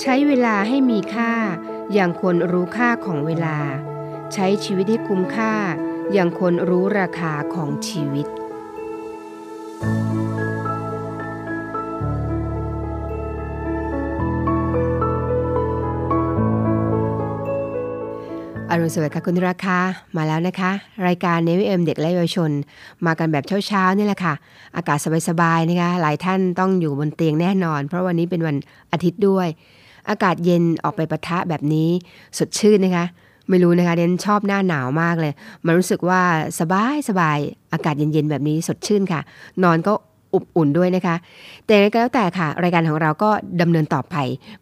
ใช้เวลาให้มีค่า อย่างคนรู้ค่าของเวลา ใช้ชีวิตให้คุ้มค่า อย่างคนรู้ราคาของชีวิต อรุณสวัสดิ์ค่ะคุณราคามาแล้วนะคะ รายการเนวิเอ็มเด็กและเยาวชน มากันแบบเช้าๆนี่แหละค่ะ อากาศสบายๆนะคะ หลายท่านต้องอยู่บนเตียงแน่นอน เพราะวันนี้เป็นวันอาทิตย์ด้วย อากาศเย็นออกไปปะทะแบบนี้ สดชื่นนะคะ ไม่รู้นะคะเดนชอบหน้าหนาวมากเลย มันรู้สึกว่าสบายสบายอากาศเย็นๆแบบนี้สดชื่นค่ะ นอนก็อบอุ่นด้วยนะคะ แต่ก็แล้วแต่ค่ะ รายการของเราก็ดำเนินต่อไป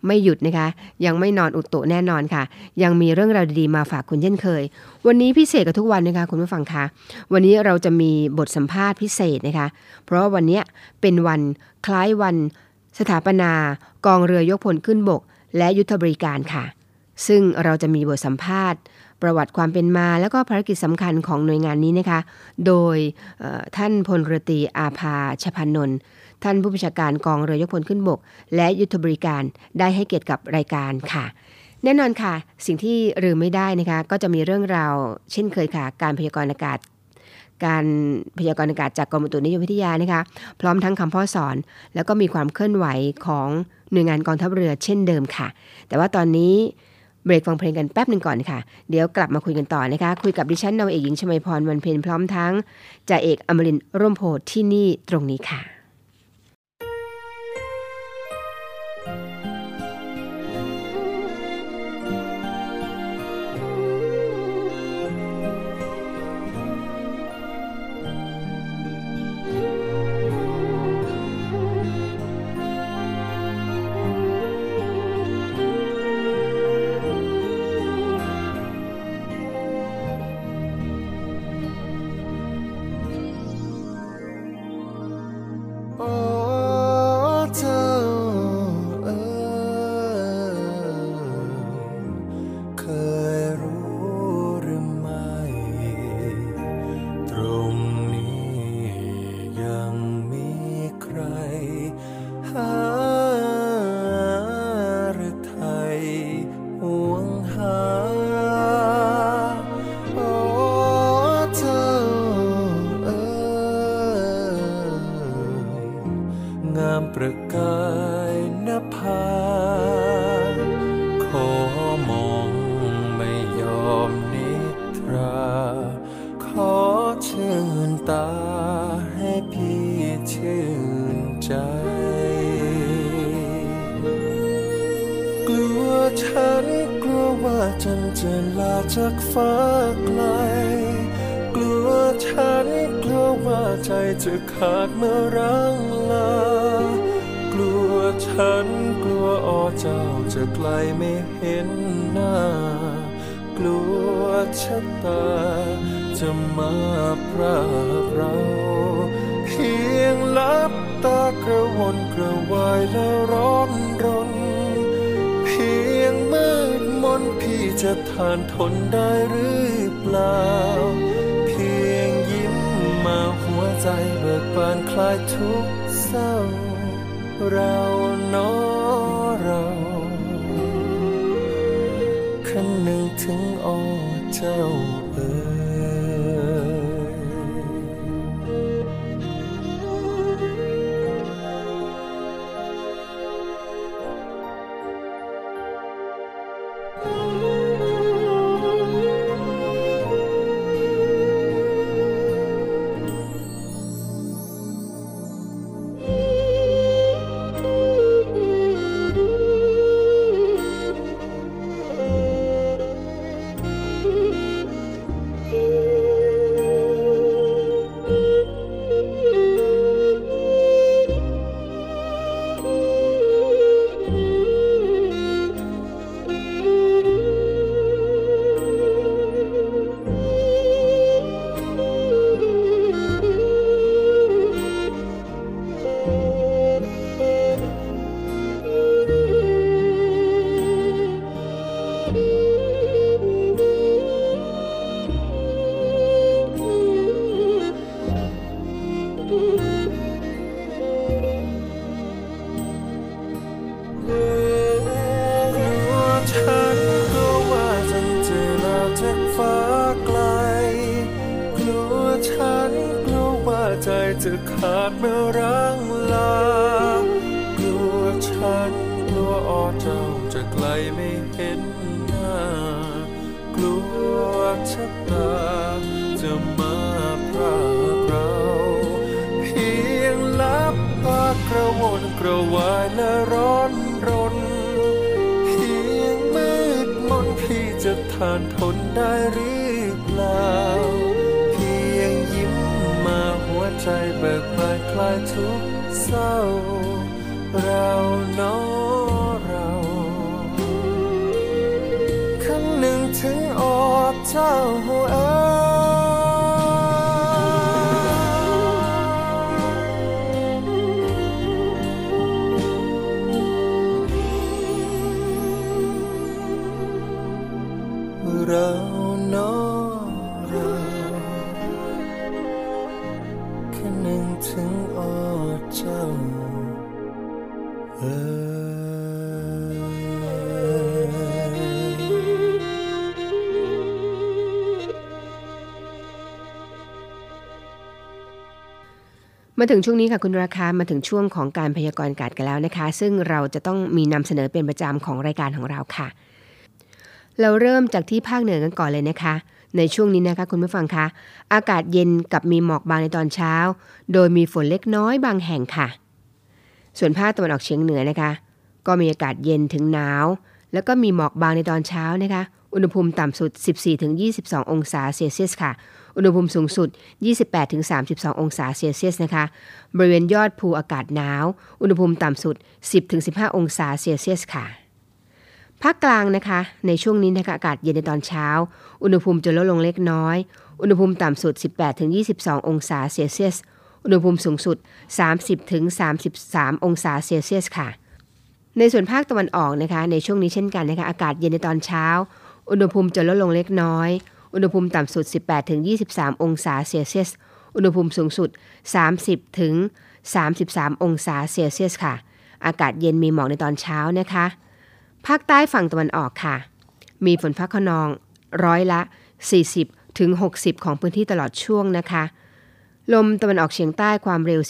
ไม่หยุดนะคะ ยังไม่นอนอุตุแน่นอนค่ะ ยังมีเรื่องราวดีๆมาฝากคุณเช่นเคย วันนี้พิเศษกับทุกวันนะคะคุณผู้ฟังคะวันนี้เราจะมีบทสัมภาษณ์พิเศษนะคะ เพราะว่าวันนี้เป็นวันคล้ายวัน สถาปนากองเรือยกพลขึ้นบก และยุทธบริการค่ะ ซึ่งเราจะมีบทสัมภาษณ์ ประวัติความเป็นมาแล้วก็ภารกิจสำคัญของหน่วยงานนี้นะคะ โดยท่านพลเรือตีอาภาชพานนท์ท่านผู้บัญชาการกองเรือยกพลขึ้นบก และยุทธบริการได้ให้เกียรติกับรายการค่ะแน่นอนค่ะ สิ่งที่ลืมไม่ได้นะคะ ก็จะมีเรื่องราว เช่นเคยค่ะ การพยากรณ์อากาศ การพยากรณ์อากาศจากกรมอุตุนิยมวิทยานะคะ พร้อมทั้งคำพ่อสอน แล้วก็มีความเคลื่อนไหวของหน่วยงานกองทัพเรือเช่นเดิมค่ะ แต่ว่าตอนนี้เบรกฟังเพลงกันแป๊บหนึ่งก่อนค่ะ เดี๋ยวกลับมาคุยกันต่อนะคะ คุยกับดิฉันนาวเอกหญิงชมาพรวันเพ็ญพร้อมทั้งจ่าเอกอมรินร่มโพธิ์ที่นี่ตรงนี้ค่ะ มาพรากเราเพียงลับตากระวนกระวายและร้อนรน เพียงมืดมนพี่จะทานทนได้หรือเปล่า เพียงยิ้มมาหัวใจเบิกบานคลายทุกเศร้า เราเนอเราคันหนึ่งถึงอ้อเจ้า ฉันกลัวว่าใจจะขาดเมื่อร้างลากลัวฉันกลัวอ้อเจ้าจะไกลไม่เห็นหน้ากลัวชะตาจะมาพรากเราเพียงลับตากระวนกระวายและร้อนรนเพียงมืดมนพี่จะทานทนได้หรือ ใจเบิกบานคลายทุกเศร้า เราเนอเราคำหนึ่งถึงออกเจ้าเอ๋ มาถึงช่วงนี้ค่ะคุณราคามาถึงช่วงของการพยากรณ์อากาศกันแล้วนะคะ ซึ่งเราจะต้องมีนำเสนอเป็นประจำของรายการของเราค่ะ เราเริ่มจากที่ภาคเหนือกันก่อนเลยนะคะ ในช่วงนี้นะคะคุณผู้ฟังคะอากาศเย็นกับมีหมอกบางในตอนเช้า โดยมีฝนเล็กน้อยบางแห่งค่ะ ส่วนภาคตะวันออกเฉียงเหนือนะคะ ก็มีอากาศเย็นถึงหนาว แล้วก็มีหมอกบางในตอนเช้านะคะ อุณหภูมิต่ำสุด 14-22 องศาเซลเซียสค่ะ อุณหภูมิสูงสุด 28-32 องศาเซลเซียสนะคะ บริเวณยอดภูอากาศหนาว อุณหภูมิต่ำสุด 10-15 องศาเซลเซียสค่ะภาคกลางนะคะ ในช่วงนี้นะคะอากาศเย็นในตอนเช้า อุณหภูมิจะลดลงเล็กน้อย อุณหภูมิต่ำสุด 18-22 องศาเซลเซียส อุณหภูมิสูงสุด 30-33 องศาเซลเซียสค่ะ ในส่วนภาคตะวันออกนะคะ ในช่วงนี้เช่นกันนะคะ อากาศเย็นในตอนเช้า อุณหภูมิจะลดลงเล็กน้อย อุณหภูมิต่ำสุด 18-23 องศาเซลเซียส อุณหภูมิสูงสุด 30-33 องศาเซลเซียสค่ะ อากาศเย็นมีหมอกในตอนเช้านะคะ ภาคใต้ฝั่งตะวันออกค่ะ มีฝนฟ้าขนองร้อยละ 40ถึง60 ของพื้นที่ตลอดช่วงนะคะ ลมตะวันออกเฉียงใต้ความเร็ว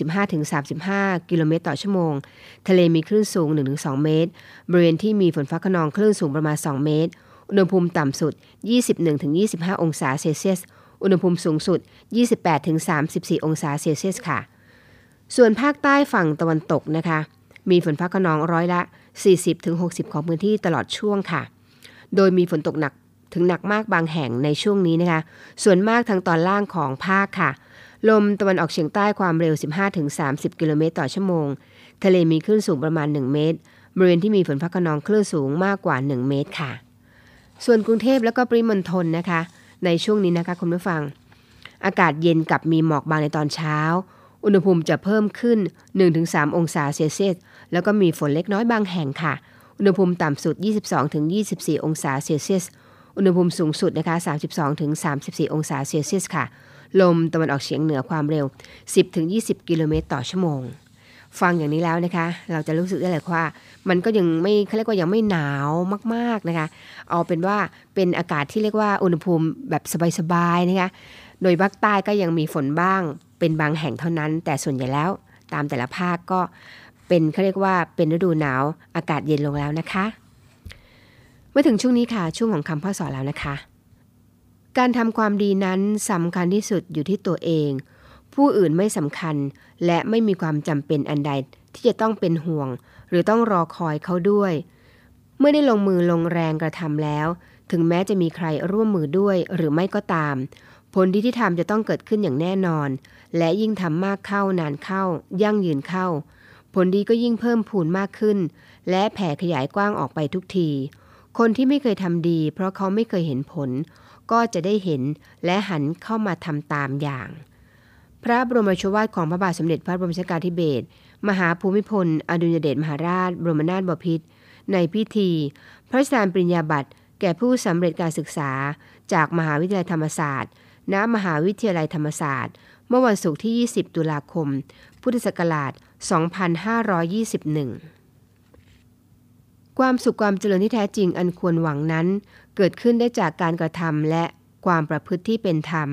15-35 กิโลเมตรต่อชั่วโมง ทะเลมีคลื่นสูง 1-2 เมตร บริเวณที่มีฝนฟ้าขนองคลื่นสูงประมาณ 2 เมตร อุณหภูมิต่ำสุด 21-25 องศาเซลเซียส อุณหภูมิสูงสุด 28-34 องศาเซลเซียสค่ะ ส่วนภาคใต้ฝั่งตะวันตกนะคะ มีฝนฟ้าขนองร้อยละ 40-60 ของพื้นที่ตลอดช่วงค่ะ โดยมีฝนตกหนักถึงหนักมากบางแห่งในช่วงนี้นะคะ ส่วนมากทางตอนล่างของภาคค่ะ ลมตะวันออกเฉียงใต้ความเร็ว 15-30 กิโลเมตรต่อชั่วโมง ทะเลมีคลื่นสูงประมาณ 1 เมตร บริเวณที่มีฝนฟ้าคะนองคลื่นสูงมากกว่า 1 เมตรค่ะ ส่วนกรุงเทพแล้วก็ปริมณฑลนะคะ ในช่วงนี้นะคะคุณผู้ฟัง อากาศเย็นกับมีหมอกบางในตอนเช้า อุณหภูมิจะเพิ่มขึ้น 1-3 องศาเซลเซียสแล้วก็มีฝนเล็กน้อยบางแห่งค่ะ อุณหภูมิต่ำสุด 22-24 องศาเซลเซียส อุณหภูมิสูงสุดนะคะ 32-34 องศาเซลเซียสค่ะ ลมตะวันออกเฉียงเหนือความเร็ว 10-20 กิโลเมตรต่อชั่วโมง ฟังอย่างนี้แล้วนะคะ เราจะรู้สึกได้เลยว่า มันก็ยังไม่เขาเรียกว่ายังไม่หนาวมากๆนะคะ เอาเป็นว่าเป็นอากาศที่เรียกว่าอุณหภูมิแบบสบายๆนะคะ โดยภาคใต้ก็ยังมีฝนบ้างเป็นบางแห่งเท่านั้น แต่ส่วนใหญ่แล้วตามแต่ละภาคก็เป็นเขาเรียกว่าเป็นฤดูหนาวอากาศเย็นลงแล้วนะคะ เมื่อถึงช่วงนี้ค่ะช่วงของคำพ่อสอนแล้วนะคะ การทำความดีนั้นสำคัญที่สุดอยู่ที่ตัวเอง ผู้อื่นไม่สำคัญ และไม่มีความจำเป็นอันใดที่จะต้องเป็นห่วง หรือต้องรอคอยเขาด้วย เมื่อได้ลงมือลงแรงกระทำแล้ว ถึงแม้จะมีใครร่วมมือด้วยหรือไม่ก็ตาม ผลดีที่ทำจะต้องเกิดขึ้นอย่างแน่นอน และยิ่งทำมากเข้านานเข้า ยั่งยืนเข้า ผลดีก็ยิ่งเพิ่มพูนมากขึ้น และแผ่ขยายกว้างออกไปทุกที คนที่ไม่เคยทำดี เพราะเขาไม่เคยเห็นผล ก็จะได้เห็นและหันเข้ามาทำตามอย่าง พระบรมโชวาทของพระบาทสมเด็จพระบรมชนกาธิเบศรมหาภูมิพล อดุลยเดชมหาราช บรมนาถบพิตรในพิธี พระราชทานปริญญาบัตร แก่ผู้สำเร็จการศึกษา จากมหาวิทยาลัยธรรมศาสตร์ ณ มหาวิทยาลัยธรรมศาสตร์ เมื่อวันศุกร์ที่ 20 ตุลาคม พุทธศักราช 2521 ความสุขความเจริญที่แท้จริงอันควรหวังนั้น เกิดขึ้นได้จากการกระทำและความประพฤติที่เป็นธรรม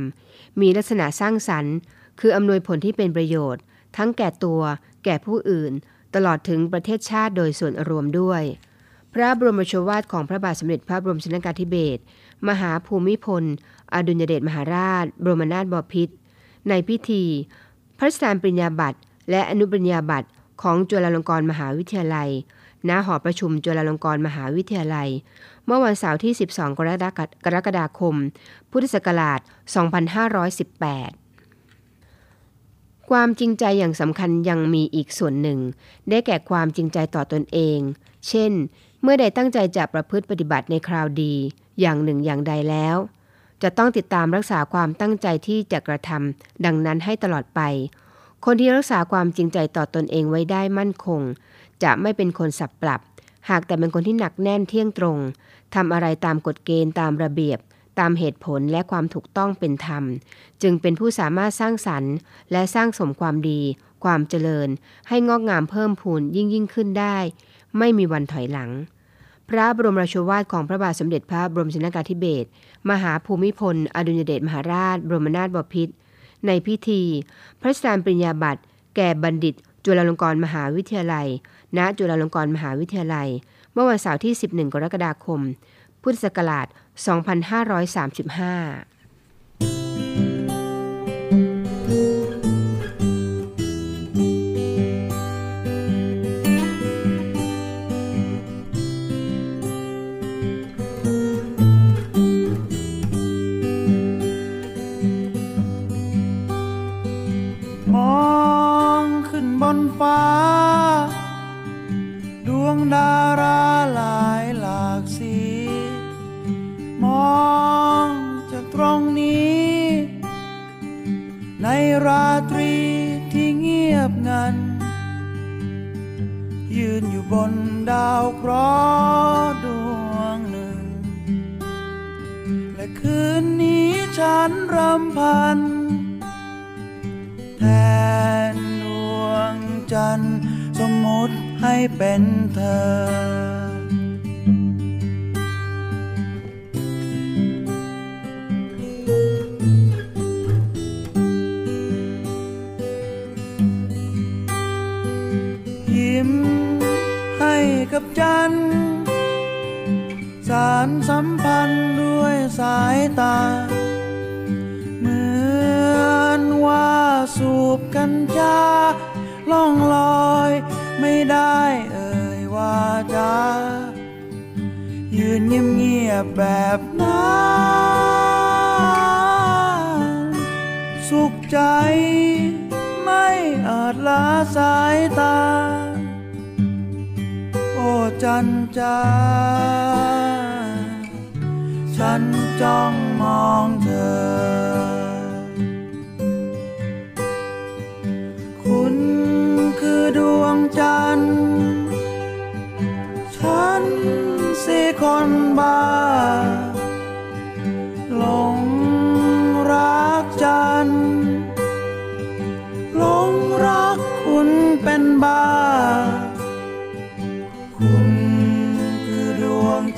มีลักษณะสร้างสรรค์ คืออำนวยผลที่เป็นประโยชน์ ทั้งแก่ตัว แก่ผู้อื่น ตลอดถึงประเทศชาติโดยส่วนรวมด้วย พระบรมโชวาทของพระบาทสมเด็จพระบรมชนกาธิเบศรมหาภูมิพล อดุลยเดชมหาราช บรมนาถบพิตรในพิธี พระราชทานปริญญาบัตรและอนุปริญญาบัตรของจุฬาลงกรณ์มหาวิทยาลัย ณ หอประชุมจุฬาลงกรณ์มหาวิทยาลัย เมื่อวันเสาร์ที่ 12 กรกฎาคม พุทธศักราช 2518 ความจริงใจอย่างสำคัญยังมีอีกส่วนหนึ่ง ได้แก่ความจริงใจต่อตนเอง เช่น เมื่อใดตั้งใจจะประพฤติปฏิบัติในคราวดี อย่างหนึ่งอย่างใดแล้ว จะต้องติดตามรักษาความตั้งใจที่จะกระทำดังนั้นให้ตลอดไป คนที่รักษาความจริงใจต่อตนเองไว้ได้มั่นคง จะไม่เป็นคนสับปรับ หากแต่เป็นคนที่หนักแน่นเที่ยงตรงทำอะไรตามกฎเกณฑ์ตามระเบียบ ตามเหตุผลและความถูกต้องเป็นธรรม จึงเป็นผู้สามารถสร้างสรรค์และสร้างสมความดี ความเจริญ ให้งอกงามเพิ่มพูนยิ่งยิ่งขึ้นได้ ไม่มีวันถอยหลัง พระบรมราชวาทของพระบาทสมเด็จพระบรมชนกาธิเบศรมหาภูมิพล อดุลยเดชมหาราช บรมนาถบพิตรในพิธี พระราชทานปริญญาบัตรแก่บัณฑิต จุฬาลงกรณ์มหาวิทยาลัย ณ จุฬาลงกรณ์มหาวิทยาลัย เมื่อวันเสาร์ที่ 11 กรกฎาคม พุทธศักราช 2535มองขึ้นบนฟ้า ดวงดาราลา องจากตรงนี้ ในราตรีที่เงียบงัน ยืนอยู่บนดาวเคราะห์ดวงหนึ่ง และคืนนี้ฉันรำพัน แทนดวงจันทร์สมมติให้เป็นเธอ กัน สารสัมพันธ์ด้วยสายตา เหมือนว่าสูบกัญชาล่องลอยไม่ได้เอ่ยว่าจา ยืนเงียบๆแบบนั้นสุขใจไม่อาจละสายตา จันจ้าฉันจ้องมองเธอ คุณคือดวงจันทร์ ฉันสิคนบ้า หลงรักจันทร์ หลงรักคุณเป็นบ้า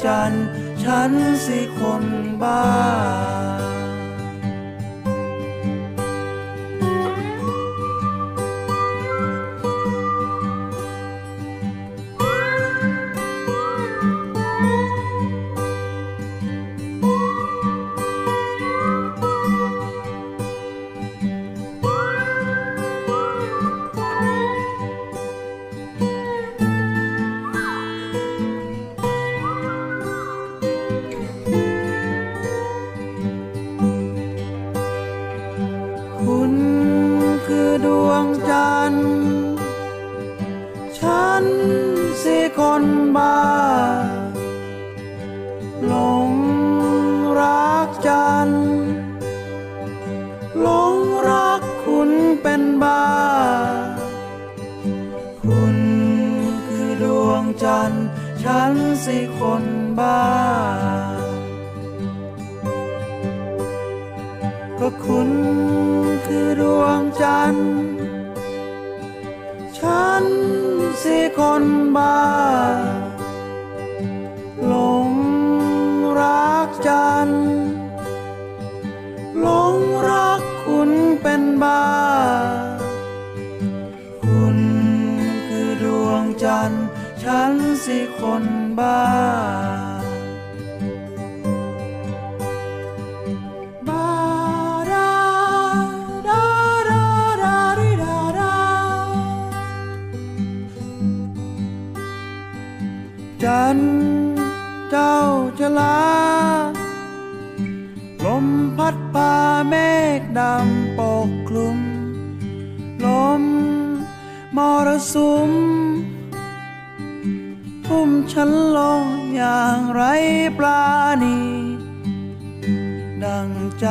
จันทร์ฉันสิคนบ้า ดำปกคลุม ลมมรสุมทุ่มฉันลงอย่างไรปราณีดังใจ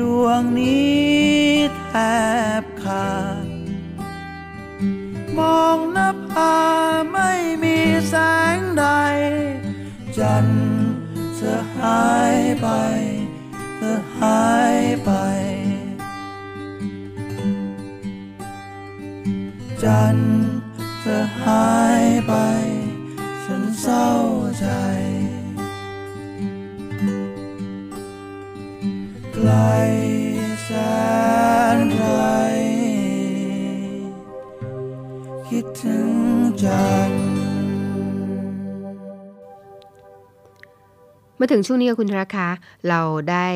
ดวงนี้แทบขาด มองนภาไม่มีแสงใด จันทร์เธอหายไป เธอหายไป จันทร์เธอหายไป ฉันเศร้าใจ ไกลแสนไกล คิดถึงจันทร์มื่อถึงช่วงนี้คุณราคาเราได้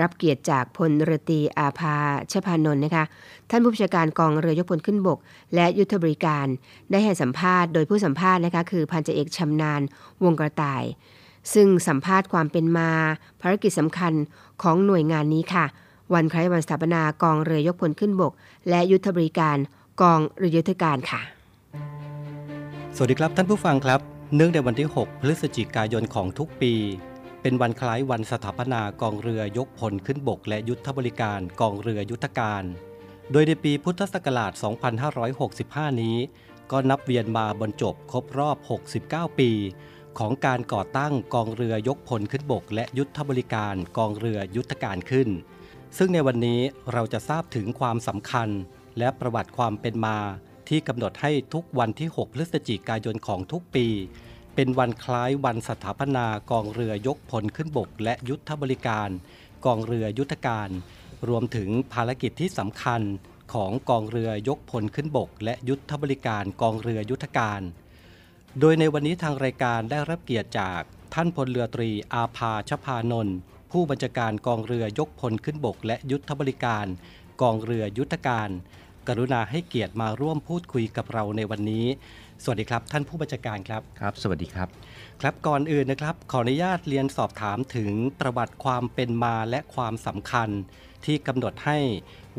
รับเกียรติจากพลรตีอาภาชพานนท์นะคะ ท่านผู้บัญชาการกองเรือยกพลขึ้นบก และยุทธบริการ ได้ให้สัมภาษณ์โดยผู้สัมภาษณ์นะคะคือพันจ่าเอกชำนาญวงกระต่าย ซึ่งสัมภาษณ์ความเป็นมา ภารกิจสำคัญของหน่วยงานนี้ค่ะ วันคล้ายวันสถาปนากองเรือยกพลขึ้นบก และยุทธบริการกองเรือยุทธการค่ะ สวัสดีครับท่านผู้ฟังครับ เนื่องในวันที่ 6 พฤศจิกายนของทุกปีเป็นวันคล้ายวันสถาปนากองเรือยกพลขึ้นบก และยุทธบริการกองเรือยุทธการ โดยในปีพุทธศักราช 2565 นี้ ก็นับเวียนมาบรรจบครบรอบ 69 ปี ของการก่อตั้งกองเรือยกพลขึ้นบก และยุทธบริการกองเรือยุทธการขึ้น ซึ่งในวันนี้เราจะทราบถึงความสำคัญ และประวัติความเป็นมา ที่กำหนดให้ทุกวันที่ 6 พฤศจิกายนของทุกปี เป็นวันคล้ายวันสถาปนากองเรือยกพลขึ้นบก และยุทธบริการ กองเรือยุทธการ รวมถึงภารกิจที่สำคัญของกองเรือยกพลขึ้นบก และยุทธบริการกองเรือยุทธการ โดยในวันนี้ทางรายการได้รับเกียรติจากท่านพลเรือตรีอาภาชพานนท์ผู้บัญชาการกองเรือยกพลขึ้นบก และยุทธบริการ กองเรือยุทธการ กรุณาให้เกียรติมาร่วมพูดคุยกับเราในวันนี้ สวัสดีครับ ท่านผู้บัญชาการครับ ครับ สวัสดีครับ ครับก่อนอื่นนะครับ ขออนุญาตเรียนสอบถามถึงประวัติความเป็นมาและความสำคัญ ที่กำหนดให้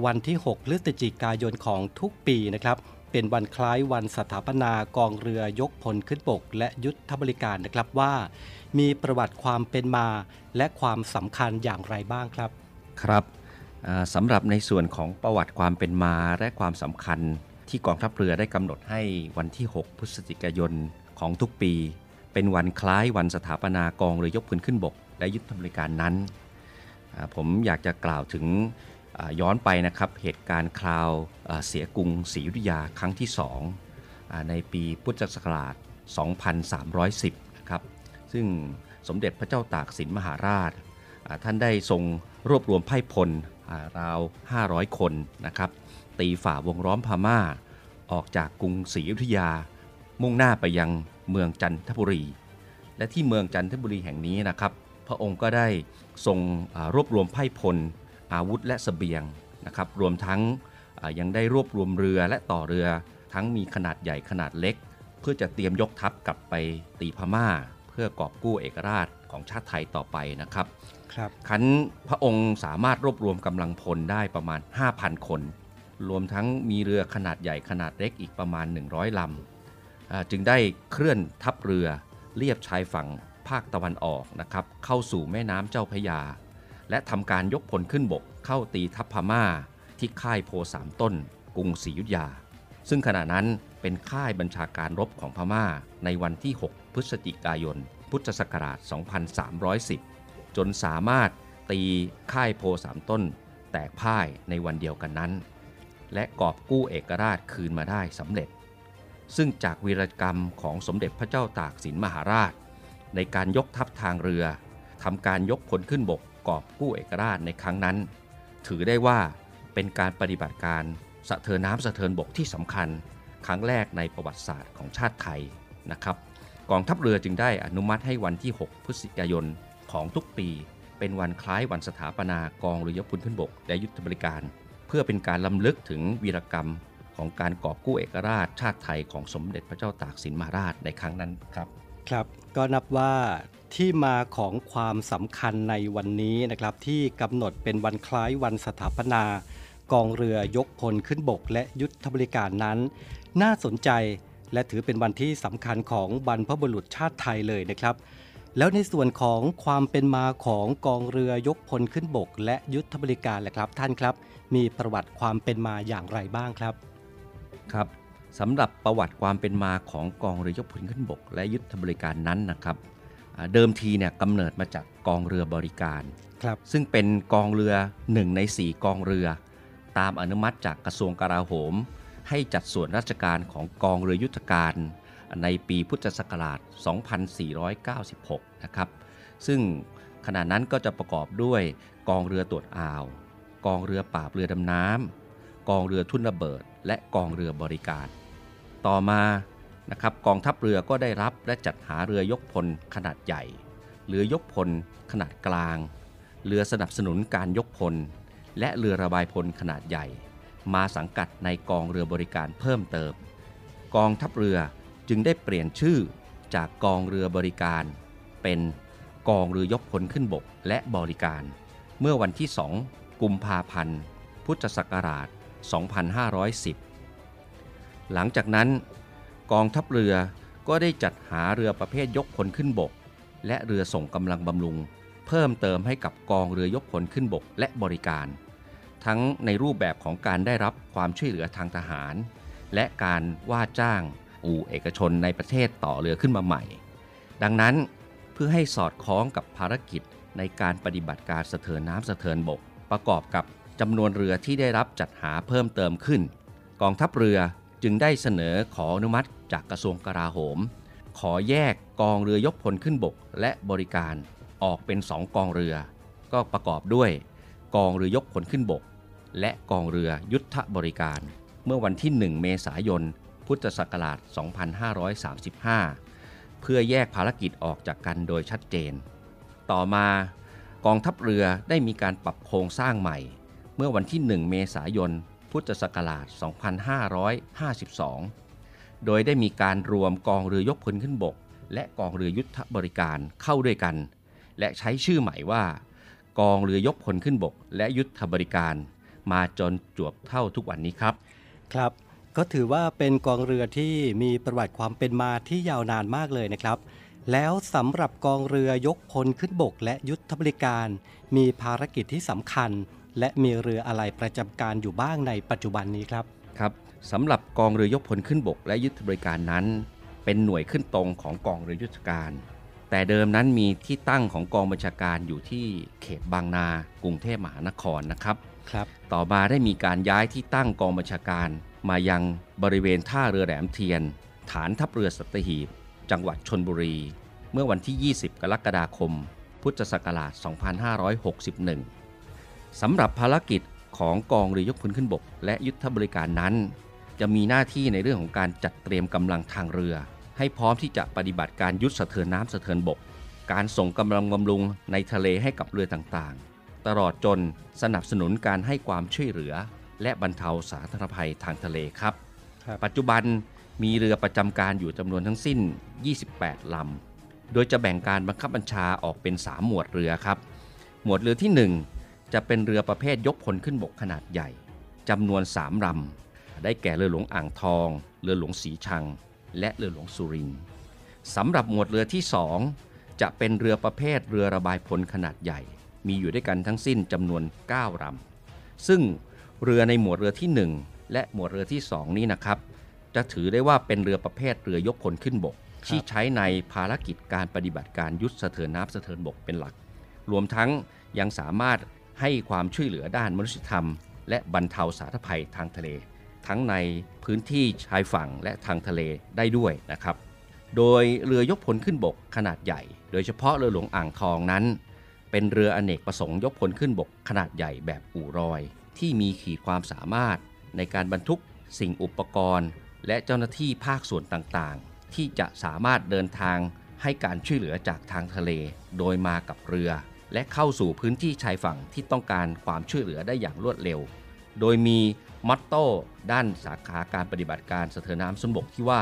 วันที่ 6 พฤศจิกายนของทุกปีนะครับเป็นวันคล้ายวันสถาปนากองเรือยกพลขึ้นบก และยุทธบริการนะครับว่า มีประวัติความเป็นมาและความสำคัญอย่างไรบ้างครับ ครับสำหรับในส่วนของประวัติความเป็นมาและความสำคัญ ที่กองทัพเรือได้กำหนดให้วันที่ 6 พฤศจิกายนของทุกปี เป็นวันคล้ายวันสถาปนากองเรือยกพลขึ้นบก และยุทธบริการนั้น ผมอยากจะกล่าวถึงย้อนไปนะครับเหตุการณ์คราวเสียกรุงศรีอยุธยาครั้งที่2อ่าในปีพุทธศักราช 2310 นะครับ ซึ่งสมเด็จพระเจ้าตากสินมหาราช ท่านได้ทรงรวบรวมไพ่พลราว 500 คนนะครับ ตีฝ่าวงล้อมพม่า ออกจากกรุงศรีอยุธยา มุ่งหน้าไปยังเมืองจันทบุรี และที่เมืองจันทบุรีแห่งนี้นะครับ พระองค์ก็ได้ทรงอ่ารวบรวมไพร่พล อาวุธและเสบียงนะครับรวมทั้งอ่ายังได้รวบรวมเรือและต่อเรือทั้งมีขนาดใหญ่ขนาดเล็ก เพื่อจะเตรียมยกทัพกลับไปตีพม่า เพื่อกอบกู้เอกราชของชาติไทยต่อไปนะครับครับคันพระองค์สามารถรวบรวมกำลังพลได้ประมาณ 5,000 คน รวมทั้งมีเรือขนาดใหญ่ขนาดเล็กอีกประมาณ 100ลำอ่าจึงได้เคลื่อนทัพเรือเลียบชายฝั่ง ภาคตะวันออกนะครับเข้าสู่แม่น้ำเจ้าพยา และทำการยกพลขึ้นบกเข้าตีทัพพม่า ที่ค่ายโพสามต้น กรุงศรีอยุธยา ซึ่งขณะนั้นเป็นค่ายบัญชาการรบของพม่าในวันที่ 6 พฤศจิกายน พุทธศักราช 2310 จนสามารถตีค่ายโพสามต้น แตกพ่ายในวันเดียวกันนั้น และกอบกู้เอกราชคืนมาได้สำเร็จซึ่งจากวีรกรรมของสมเด็จพระเจ้าตากสินมหาราช ในการยกทัพทางเรือทำการยกพลขึ้นบกกอบกู้เอกราชในครั้งนั้น ถือได้ว่าเป็นการปฏิบัติการสะเทินน้ำสะเทินบกที่สำคัญ ครั้งแรกในประวัติศาสตร์ของชาติไทยนะครับกองทัพเรือจึงได้อนุมัติให้วันที่ 6 พฤศจิกายนของทุกปี เป็นวันคล้ายวันสถาปนากองเรือยกพลขึ้นบกและยุทธบริการ เพื่อเป็นการลำลึกถึงวีรกรรมของการกอบกู้เอกราชชาติไทยของสมเด็จพระเจ้าตากสินมหาราชในครั้งนั้นครับ ครับก็นับว่าที่มาของความสำคัญในวันนี้นะครับ ที่กำหนดเป็นวันคล้ายวันสถาปนา กองเรือยกพลขึ้นบก และยุทธบริการนั้น น่าสนใจและถือเป็นวันที่สำคัญของบรรพบุรุษชาติไทยเลยนะครับ แล้วในส่วนของความเป็นมาของกองเรือยกพลขึ้นบก และยุทธบริการแหละครับ ท่านครับ มีประวัติความเป็นมาอย่างไรบ้างครับ ครับ สำหรับประวัติความเป็นมาของกองเรือยกพลขึ้นบก และยุทธบริการนั้นนะครับอ่าเดิมทีเนี่ยกำเนิดมาจากกองเรือบริการครับซึ่งเป็นกองเรือ1ใน 4 กองเรือ ตามอนุมัติจากกระทรวงกลาโหม ให้จัดส่วนราชการของกองเรือยุทธการในปีพุทธศักราช 2496 นะครับ ซึ่งขณะนั้นก็จะประกอบด้วยกองเรือตรวจอ่าว กองเรือปราบเรือดำน้ำกองเรือทุ่นระเบิด และกองเรือบริการ ต่อมานะครับกองทัพเรือก็ได้รับและจัดหาเรือยกพลขนาดใหญ่ เรือยกพลขนาดกลาง เรือสนับสนุนการยกพล และเรือระบายพลขนาดใหญ่ มาสังกัดในกองเรือบริการเพิ่มเติม กองทัพเรือจึงได้เปลี่ยนชื่อจากกองเรือบริการ เป็นกองเรือยกพลขึ้นบกและบริการ เมื่อวันที่ 2 กุมภาพันธ์ พุทธศักราช 2510 หลังจากนั้น กองทัพเรือก็ได้จัดหาเรือประเภทยกพลขึ้นบก และเรือส่งกำลังบำรุง เพิ่มเติมให้กับกองเรือยกพลขึ้นบกและบริการ ทั้งในรูปแบบของการได้รับความช่วยเหลือทางทหาร และการว่าจ้างอู่เอกชนในประเทศต่อเรือขึ้นมาใหม่ ดังนั้นเพื่อให้สอดคล้องกับภารกิจในการปฏิบัติการสะเทินน้ำสะเทินบก ประกอบกับจำนวนเรือที่ได้รับจัดหาเพิ่มเติมขึ้น กองทัพเรือ จึงได้เสนอขออนุมัติจากกระทรวงกลาโหม ขอแยกกองเรือยกพลขึ้นบกและบริการออกเป็นสองกองเรือ ก็ประกอบด้วย กองเรือยกพลขึ้นบก และกองเรือยุทธบริการ เมื่อวันที่ 1 เมษายน พุทธศักราช 2535 เพื่อแยกภารกิจออกจากกันโดยชัดเจน ต่อมากองทัพเรือได้มีการปรับโครงสร้างใหม่ เมื่อวันที่ 1 เมษายน พุทธศักราช 2552 โดยได้มีการรวมกองเรือยกพลขึ้นบก และกองเรือยุทธบริการเข้าด้วยกัน และใช้ชื่อใหม่ว่า กองเรือยกพลขึ้นบก และยุทธบริการ มาจนจวบเท่าทุกวันนี้ครับ ครับ ก็ถือว่าเป็นกองเรือที่มีประวัติความเป็นมาที่ยาวนานมากเลยนะครับแล้วสำหรับกองเรือยกพลขึ้นบกและยุทธบริการ มีภารกิจที่สำคัญ และมีเรืออะไรประจำการอยู่บ้างในปัจจุบันนี้ครับครับสำหรับกองเรือยกพลขึ้นบกและยุทธบริการนั้น เป็นหน่วยขึ้นตรงของกองเรือยุทธการ แต่เดิมนั้นมีที่ตั้งของกองบัญชาการอยู่ที่เขตบางนา กรุงเทพมหานครนะครับครับต่อมาได้มีการย้ายที่ตั้งกองบัญชาการ มายังบริเวณท่าเรือแหลมเทียน ฐานทัพเรือสัตหีบ จังหวัดชนบุรี เมื่อวันที่ 20 กรกฎาคม พุทธศักราช 2561 สำหรับภารกิจของกองเรือยกพลขึ้นบก และยุทธบริการนั้น จะมีหน้าที่ในเรื่องของการจัดเตรียมกำลังทางเรือ ให้พร้อมที่จะปฏิบัติการยุทธสะเทินน้ำสะเทินบก การส่งกำลังบำรุงในทะเลให้กับเรือต่างๆ ตลอดจนสนับสนุนการให้ความช่วยเหลือ และบรรเทาสาธารณภัยทางทะเลครับครับปัจจุบันมีเรือประจำการอยู่จำนวนทั้งสิ้น 28 ลำ โดยจะแบ่งการบังคับบัญชาออกเป็น 3 หมวดเรือครับ หมวดเรือที่ 1 จะเป็นเรือประเภทยกพลขึ้นบกขนาดใหญ่จำนวน3ลำได้แก่เรือหลวงอ่างทอง เรือหลวงสีชัง และเรือหลวงสุรินทร์สำหรับหมวดเรือที่2จะเป็นเรือประเภทเรือระบายพลขนาดใหญ่ มีอยู่ด้วยกันทั้งสิ้นจำนวน 9ลำซึ่งเรือในหมวดเรือที่ 1 และหมวดเรือที่ 2 นี้นะครับ จะถือได้ว่าเป็นเรือประเภทเรือยกพลขึ้นบก ที่ใช้ในภารกิจการปฏิบัติการยุทธสะเทินน้ำสะเทินบกเป็นหลัก รวมทั้งยังสามารถ ให้ความช่วยเหลือด้านมนุษยธรรม และบรรเทาสาธารณภัยทางทะเล ทั้งในพื้นที่ชายฝั่งและทางทะเลได้ด้วยนะครับ โดยเรือยกพลขึ้นบกขนาดใหญ่ โดยเฉพาะเรือหลวงอ่างทองนั้น เป็นเรืออเนกประสงค์ยกพลขึ้นบกขนาดใหญ่แบบอู่รอย ที่มีขีดความสามารถในการบรรทุกสิ่งอุปกรณ์ และเจ้าหน้าที่ภาคส่วนต่างๆ ที่จะสามารถเดินทางให้การช่วยเหลือจากทางทะเล โดยมากับเรือ และเข้าสู่พื้นที่ชายฝั่งที่ต้องการความช่วยเหลือได้อย่างรวดเร็ว โดยมีมอตโต้ด้านสาขาการปฏิบัติการสะเทินน้ำส้นบกที่ว่า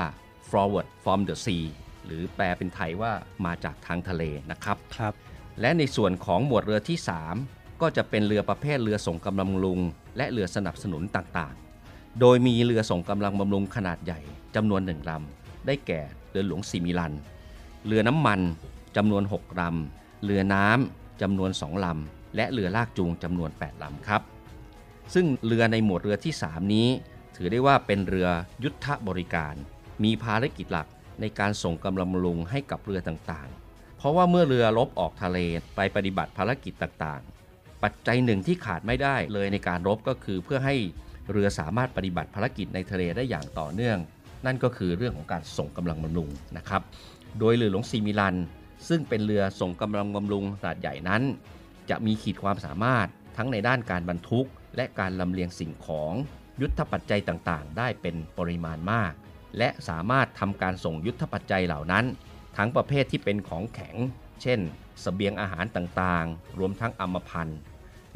forward from the sea หรือแปลเป็นไทยว่ามาจากทางทะเลนะครับครับ และในส่วนของหมวดเรือที่ 3 ก็จะเป็นเรือประเภทเรือส่งกำลังบำรุง และเรือสนับสนุนต่างๆ โดยมีเรือส่งกำลังบำรุงขนาดใหญ่จำนวนหนึ่งลำได้แก่เรือหลวงสิมิลัน เรือน้ำมันจำนวน 6ลำเรือน้ำ จำนวน 2 ลำ และเรือลากจูงจำนวน 8 ลำครับ ซึ่งเรือในหมวดเรือที่ 3 นี้ ถือได้ว่าเป็นเรือยุทธบริการ มีภารกิจหลักในการส่งกำลังบำรุงให้กับเรือต่างๆ เพราะว่าเมื่อเรือรบออกทะเลไปปฏิบัติภารกิจต่างๆ ปัจจัยหนึ่งที่ขาดไม่ได้เลยในการรบก็คือเพื่อให้เรือสามารถปฏิบัติภารกิจในทะเลได้อย่างต่อเนื่อง นั่นก็คือเรื่องของการส่งกำลังบำรุงนะครับ โดยเรือหลวงซีมิลัน ซึ่งเป็นเรือส่งกำลังบำรุงขนาดใหญ่นั้น จะมีขีดความสามารถทั้งในด้านการบรรทุก และการลำเลียงสิ่งของ ยุทธปัจจัยต่างๆ ได้เป็นปริมาณมาก และสามารถทำการส่งยุทธปัจจัยเหล่านั้น ทั้งประเภทที่เป็นของแข็ง เช่นสเสบียงอาหารต่างๆ รวมทั้งอัมพันธ์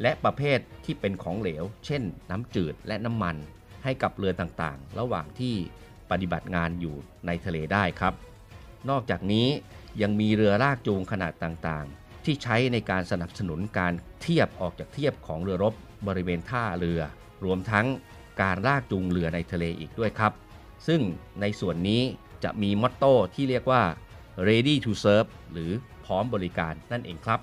และประเภทที่เป็นของเหลว เช่น น้ำจืดและน้ำมัน ให้กับเรือต่างๆ ระหว่างที่ปฏิบัติงานอยู่ในทะเลได้ครับ นอกจากนี้ ยังมีเรือลากจูงขนาดต่างๆ ที่ใช้ในการสนับสนุนการเทียบออกจากเทียบของเรือรบบริเวณท่าเรือ รวมทั้งการลากจูงเรือในทะเลอีกด้วยครับ ซึ่งในส่วนนี้จะมีมอตโต้ที่เรียกว่า ready to serve หรือพร้อมบริการนั่นเองครับ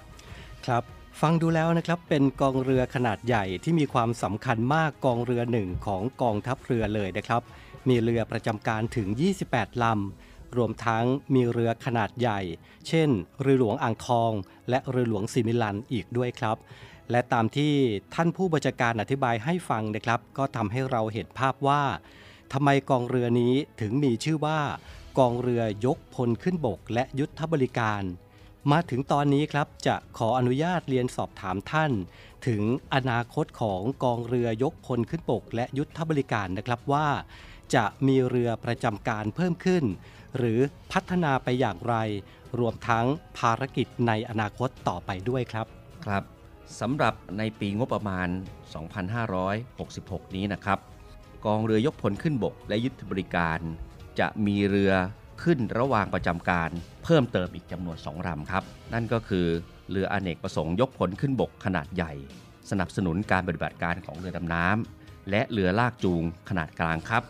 ครับฟังดูแล้วนะครับเป็นกองเรือขนาดใหญ่ที่มีความสำคัญมากกองเรือหนึ่งของกองทัพเรือเลยนะครับ มีเรือประจำการถึง 28 ลำ รวมทั้งมีเรือขนาดใหญ่ เช่น เรือหลวงอ่างทอง และเรือหลวงสิมิลันอีกด้วยครับ และตามที่ท่านผู้บัญชาการอธิบายให้ฟังนะครับ ก็ทำให้เราเห็นภาพว่าทำไมกองเรือนี้ถึงมีชื่อว่ากองเรือยกพลขึ้นบกและยุทธบริการ มาถึงตอนนี้ครับจะขออนุญาตเรียนสอบถามท่าน ถึงอนาคตของกองเรือยกพลขึ้นบกและยุทธบริการนะครับว่า จะมีเรือประจำการเพิ่มขึ้น หรือพัฒนาไปอย่างไร รวมทั้งภารกิจในอนาคตต่อไปด้วยครับครับสำหรับในปีงบประมาณ 2566 นี้นะครับ กองเรือยกพลขึ้นบกและยุทธบริการ จะมีเรือขึ้นระหว่างประจำการ เพิ่มเติมอีกจำนวน2ลำครับ นั่นก็คือเรืออเนกประสงค์ยกพลขึ้นบกขนาดใหญ่ สนับสนุนการปฏิบัติการของเรือดำน้ำและเรือลากจูงขนาดกลางครับ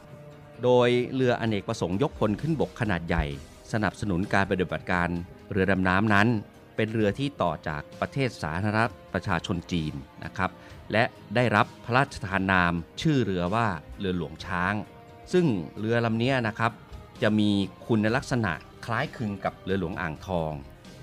โดยเรืออเนกประสงค์ยกพลขึ้นบกขนาดใหญ่ สนับสนุนการปฏิบัติการเรือดำน้ำนั้น เป็นเรือที่ต่อจากประเทศสาธารณรัฐประชาชนจีนนะครับ และได้รับพระราชทานนามชื่อเรือว่าเรือหลวงช้าง ซึ่งเรือลำนี้นะครับ จะมีคุณลักษณะคล้ายคลึงกับเรือหลวงอ่างทอง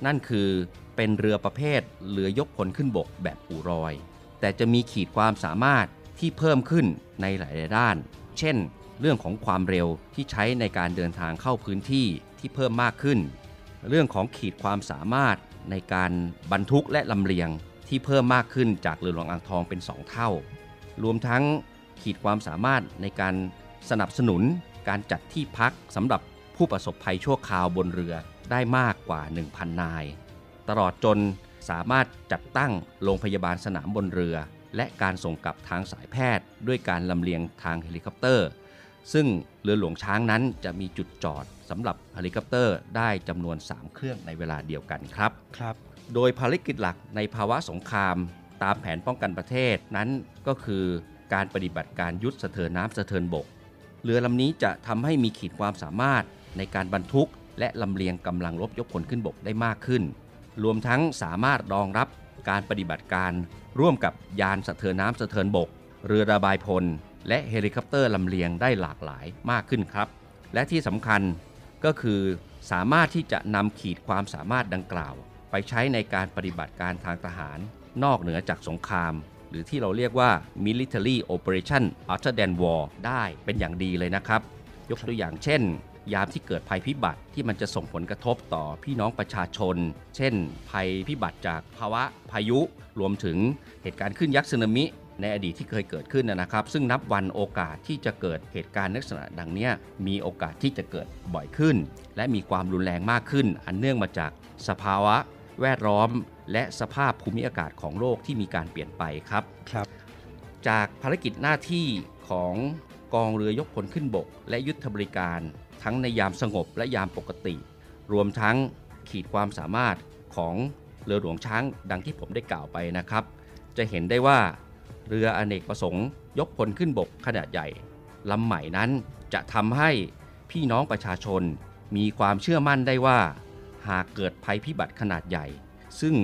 นั่นคือเป็นเรือประเภทเรือยกพลขึ้นบกแบบอู่รอย แต่จะมีขีดความสามารถที่เพิ่มขึ้นในหลาย ๆ ด้าน เช่น เรื่องของความเร็วที่ใช้ในการเดินทางเข้าพื้นที่ที่เพิ่มมากขึ้น เรื่องของขีดความสามารถในการบรรทุกและลำเลียงที่เพิ่มมากขึ้นจากเรือหลวงอ่างทองเป็น 2 เท่า รวมทั้งขีดความสามารถในการสนับสนุนการจัดที่พักสำหรับผู้ประสบภัยชั่วคราวบนเรือได้มากกว่า 1,000 นาย ตลอดจนสามารถจัดตั้งโรงพยาบาลสนามบนเรือ และการส่งกลับทางสายแพทย์ ด้วยการลำเลียงทางเฮลิคอปเตอร์ ซึ่งเรือหลวงช้างนั้นจะมีจุดจอดสำหรับเฮลิคอปเตอร์ได้จำนวน 3 เครื่องในเวลาเดียวกันครับครับ โดยภารกิจหลักในภาวะสงคราม ตามแผนป้องกันประเทศนั้นก็คือการปฏิบัติการยุทธสะเทินน้ำสะเทินบก เรือลำนี้จะทำให้มีขีดความสามารถในการบรรทุก และลำเลียงกำลังรบยกพลขึ้นบกได้มากขึ้น รวมทั้งสามารถรองรับการปฏิบัติการ ร่วมกับยานสะเทินน้ำสะเทินบก เรือระบายพล และเฮลิคอปเตอร์ลำเลียงได้หลากหลายมากขึ้นครับ และที่สำคัญก็คือสามารถที่จะนำขีดความสามารถดังกล่าว ไปใช้ในการปฏิบัติการทางทหาร นอกเหนือจากสงคราม หรือที่เราเรียกว่า military operation other than war ได้เป็นอย่างดีเลยนะครับ ยกตัวอย่างเช่น ยามที่เกิดภัยพิบัติที่มันจะส่งผลกระทบต่อพี่น้องประชาชน เช่น ภัยพิบัติจากภาวะพายุ รวมถึงเหตุการณ์ขึ้นยักษ์สึนามิ ในอดีตที่เคยเกิดขึ้นนะครับ ซึ่งนับวันโอกาสที่จะเกิดเหตุการณ์ลักษณะดังเนี้ยมีโอกาสที่จะเกิดบ่อยขึ้น และมีความรุนแรงมากขึ้น อันเนื่องมาจากสภาวะแวดล้อม และสภาพภูมิอากาศของโลกที่มีการเปลี่ยนไปครับครับ จากภารกิจหน้าที่ของกองเรือยกพลขึ้นบก และยุทธบริการ ทั้งในยามสงบและยามปกติ รวมทั้งขีดความสามารถของเรือหลวงช้างดังที่ผมได้กล่าวไปนะครับ จะเห็นได้ว่า เรืออเนกประสงค์ยกพลขึ้นบกขนาดใหญ่ลำใหม่นั้นจะทำให้พี่น้องประชาชนมีความเชื่อมั่นได้ว่า หากเกิดภัยพิบัติขนาดใหญ่ ซึ่ง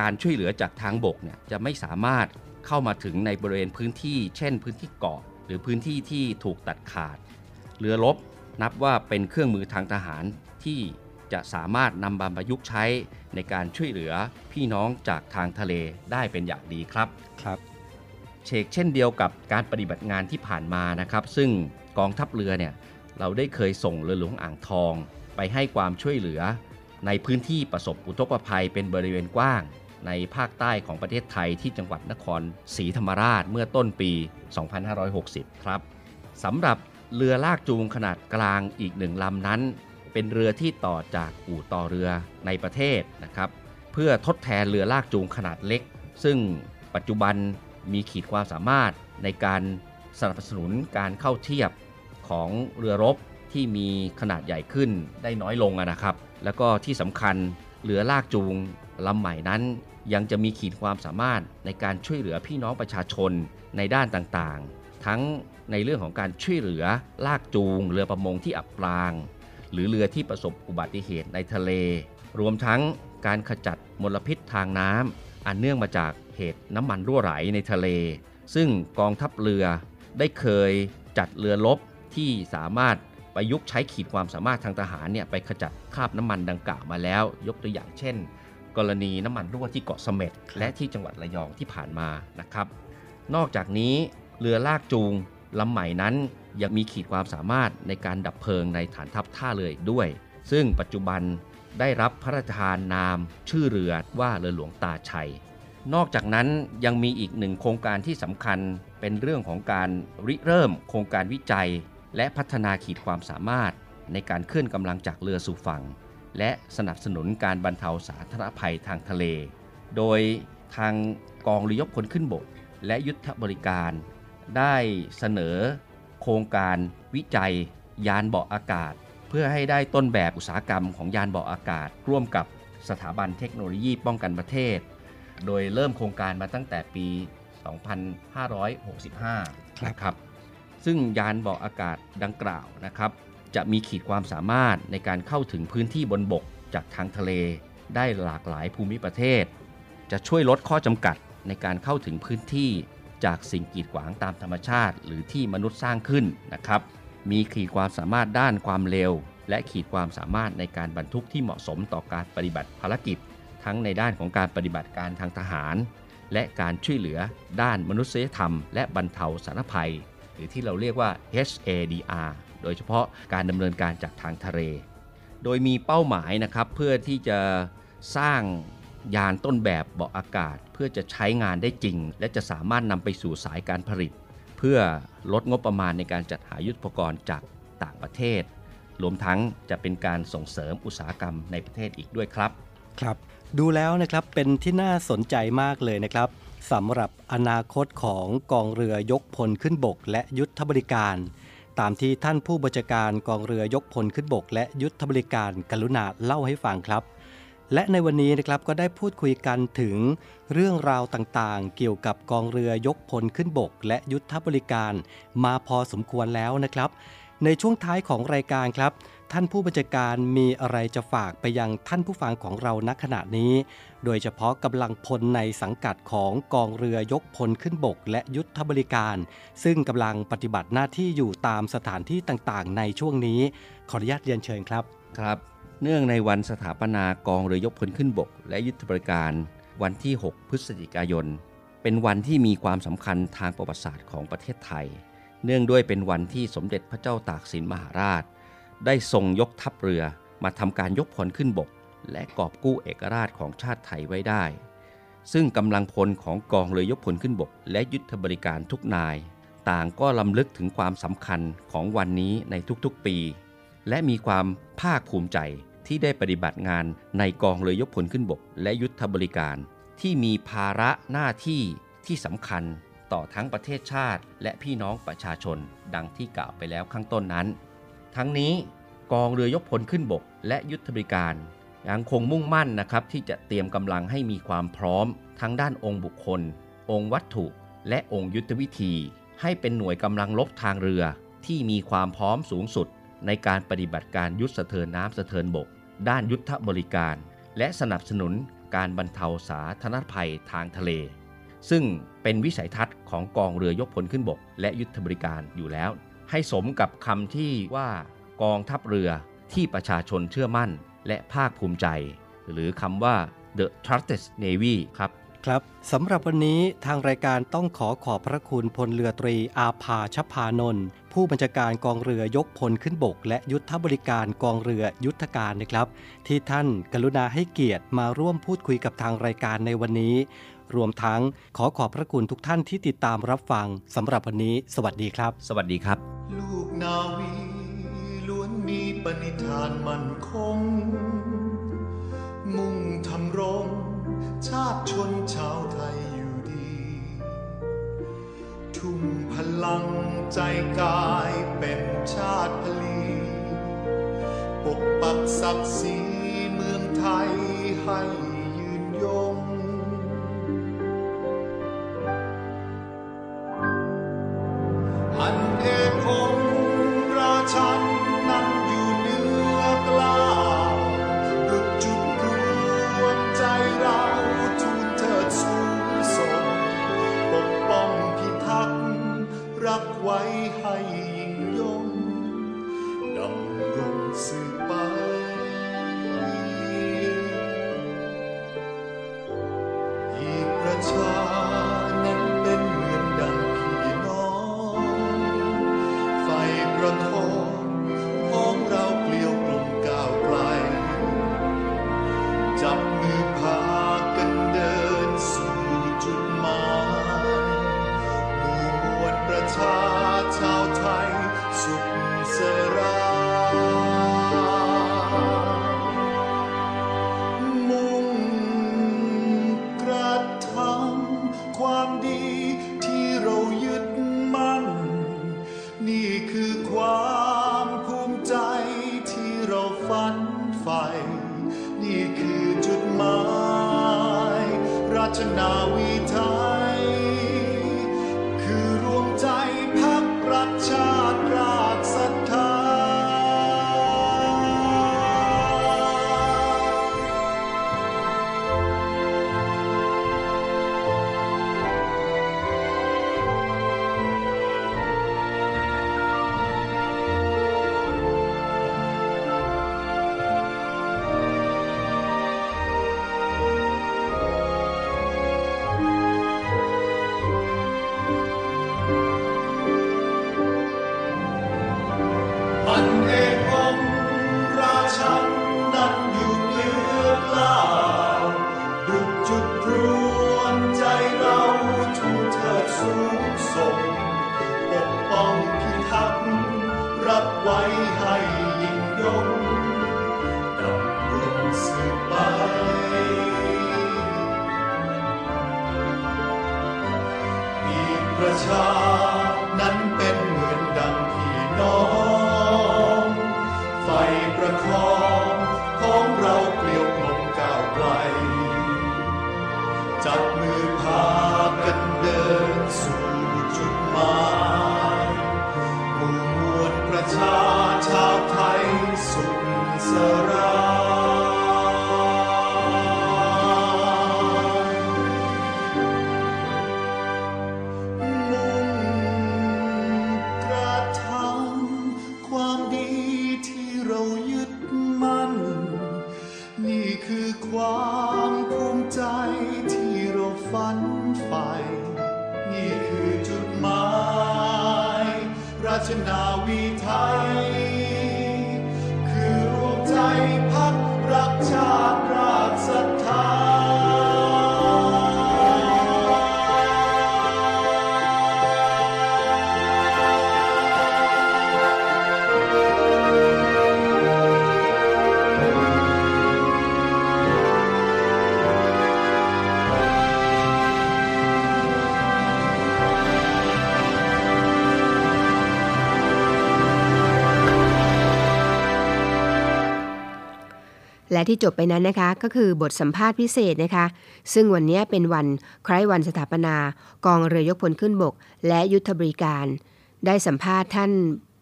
การช่วยเหลือจากทางบกเนี่ยจะไม่สามารถเข้ามาถึงในบริเวณพื้นที่เช่นพื้นที่เกาะ หรือพื้นที่ที่ถูกตัดขาด เรือรบนับว่าเป็นเครื่องมือทางทหารที่จะสามารถนำมาประยุกต์ใช้ในการช่วยเหลือพี่น้องจากทางทะเลได้เป็นอย่างดีครับครับ เชกเช่นเดียวกับการปฏิบัติงานที่ผ่านมานะครับ ซึ่งกองทัพเรือเนี่ยเราได้เคยส่งเรือหลวงอ่างทอง ไปให้ความช่วยเหลือ ในพื้นที่ประสบอุทกภัยเป็นบริเวณกว้าง ในภาคใต้ของประเทศไทยที่จังหวัดนครศรีธรรมราชเมื่อต้นปี 2560 ครับสำหรับเรือลากจูงขนาดกลางอีกหนึ่งลำนั้น เป็นเรือที่ต่อจากอู่ต่อเรือในประเทศนะครับ เพื่อทดแทนเรือลากจูงขนาดเล็ก ซึ่งปัจจุบัน มีขีดความสามารถในการสนับสนุนการเข้าเทียบของเรือรบที่มีขนาดใหญ่ขึ้นได้น้อยลงนะครับ แล้วก็ที่สำคัญเรือลากจูงลำใหม่นั้น ยังจะมีขีดความสามารถในการช่วยเหลือพี่น้องประชาชนในด้านต่างๆ ทั้งในเรื่องของการช่วยเหลือลากจูง เรือประมงที่อับปราง หรือเรือที่ประสบอุบัติเหตุในทะเล รวมทั้งการขจัดมลพิษทางน้ำอันเนื่องมาจาก เหตุน้ำมันรั่วไหลในทะเล ซึ่งกองทัพเรือได้เคยจัดเรือรบที่สามารถประยุกต์ใช้ขีดความสามารถทางทหารเนี่ยไปขจัดคราบน้ำมันดังกล่าวมาแล้ว ยกตัวอย่างเช่น กรณีน้ำมันรั่วที่เกาะเสม็ดและที่จังหวัดระยองที่ผ่านมานะครับ นอกจากนี้เรือลากจูงลำใหม่นั้นยังมีขีดความสามารถในการดับเพลิงในฐานทัพท่าเรืออีกด้วย ซึ่งปัจจุบันได้รับพระราชทานนามชื่อเรือว่าเรือหลวงตาชัย นอกจากนั้นยังมีอีกหนึ่งโครงการที่สำคัญเป็นเรื่องของการริเริ่มโครงการวิจัย และพัฒนาขีดความสามารถ ในการเคลื่อนกำลังจากเรือสู่ฝั่ง และสนับสนุนการบรรเทาสาธารณภัยทางทะเล โดยทางกองเรือยกพลขึ้นบก และยุทธบริการ ได้เสนอโครงการวิจัย ยานเบาะอากาศ เพื่อให้ได้ต้นแบบอุตสาหกรรมของยานเบาะอากาศ ร่วมกับสถาบันเทคโนโลยีป้องกันประเทศ โดยเริ่มโครงการมาตั้งแต่ปี 2565นะครับ ซึ่งยานเบาะอากาศดังกล่าวนะครับ จะมีขีดความสามารถในการเข้าถึงพื้นที่บนบกจากทางทะเล ได้หลากหลายภูมิประเทศ จะช่วยลดข้อจำกัดในการเข้าถึงพื้นที่จากสิ่งกีดขวางตามธรรมชาติ หรือที่มนุษย์สร้างขึ้นนะครับ มีขีดความสามารถด้านความเร็ว และขีดความสามารถในการบรรทุกที่เหมาะสมต่อการปฏิบัติภารกิจ ทั้งในด้านของการปฏิบัติการทางทหาร และการช่วยเหลือด้านมนุษยธรรม และบรรเทาสาธารณภัย หรือที่เราเรียกว่า HADR โดยเฉพาะการดำเนินการจากทางทะเล โดยมีเป้าหมายนะครับเพื่อที่จะสร้างยานต้นแบบเบาะอากาศ เพื่อจะใช้งานได้จริง และจะสามารถนำไปสู่สายการผลิต เพื่อลดงบประมาณในการจัดหายุทธปกรณ์จากต่างประเทศ รวมทั้งจะเป็นการส่งเสริมอุตสาหกรรมในประเทศอีกด้วยครับ ครับ ดูแล้วนะครับเป็นที่น่าสนใจมากเลยนะครับสำหรับอนาคตของกองเรือยกพลขึ้นบก และยุทธบริการ ตามที่ท่านผู้บัญชาการกองเรือยกพลขึ้นบก และยุทธบริการกรุณาเล่าให้ฟังครับ และในวันนี้นะครับก็ได้พูดคุยกันถึงเรื่องราวต่างๆ เกี่ยวกับกองเรือยกพลขึ้นบก และยุทธบริการ มาพอสมควรแล้วนะครับ ในช่วงท้ายของรายการครับ ท่านผู้บัญชาการมีอะไรจะฝากไปยังท่านผู้ฟังของเราณขณะนี้ โดยเฉพาะกำลังพลในสังกัดของกองเรือยกพลขึ้นบก และยุทธบริการ ซึ่งกำลังปฏิบัติหน้าที่อยู่ตามสถานที่ต่างๆ ในช่วงนี้ ขออนุญาตเรียนเชิญครับครับ เนื่องในวันสถาปนากองเรือยกพลขึ้นบก และยุทธบริการวันที่ 6 พฤศจิกายน เป็นวันที่มีความสำคัญทางประวัติศาสตร์ของประเทศไทย เนื่องด้วยเป็นวันที่สมเด็จพระเจ้าตากสินมหาราช ได้ทรงยกทัพเรือมาทำการยกพลขึ้นบก และกอบกู้เอกราชของชาติไทยไว้ได้ ซึ่งกำลังพลของกองเรือยกพลขึ้นบก และยุทธบริการทุกนาย ต่างก็ลำลึกถึงความสำคัญของวันนี้ในทุกๆปี และมีความภาคภูมิใจที่ได้ปฏิบัติงานในกองเรือยกพลขึ้นบก และยุทธบริการ ที่มีภาระหน้าที่ที่สำคัญต่อทั้งประเทศชาติ และพี่น้องประชาชน ดังที่กล่าวไปแล้วข้างต้นนั้น ทั้งนี้กองเรือยกพลขึ้นบกและยุทธบริการยังคงมุ่งมั่นนะครับที่จะเตรียมกำลังให้มีความพร้อม ทั้งด้านองค์บุคคล องค์วัตถุ และองค์ยุทธวิธี ให้เป็นหน่วยกำลังลบทางเรือที่มีความพร้อมสูงสุด ในการปฏิบัติการยุทธสะเทินน้ำสะเทินบก ด้านยุทธบริการ และสนับสนุนการบรรเทาสาธารณภัยทางทะเล ซึ่งเป็นวิสัยทัศน์ของกองเรือยกพลขึ้นบก และยุทธบริการอยู่แล้ว ให้สมกับคำที่ว่ากองทัพเรือที่ประชาชนเชื่อมั่นและภาคภูมิใจ หรือคำว่า the trusted navy ครับครับสำหรับวันนี้ทางรายการต้องขอขอบพระคุณพลเรือตรีอาภาชพานนท์ผู้บัญชาการกองเรือยกพลขึ้นบก และยุทธบริการกองเรือยุทธการนะครับ ที่ท่านกรุณาให้เกียรติมาร่วมพูดคุยกับทางรายการในวันนี้ รวมทั้งขอขอบพระคุณทุกท่านที่ติดตามรับฟังสำหรับวันนี้ สวัสดีครับ สวัสดีครับ ลูกนาวีล้วนมีปณิธานมั่นคง มุ่งทำรง ชาติชนชาวไทยอยู่ดี ทุ่มพลังใจกายเป็นชาติพลีปกปักศักดิ์ศรีเมืองไทยให้ และที่จบไปนั้นนะคะก็คือบทสัมภาษณ์พิเศษนะคะ ซึ่งวันนี้เป็นวันคล้ยวันสถาปนา กองเรือยกพลขึ้นบก และยุทธบริการ ได้สัมภาษณ์ท่าน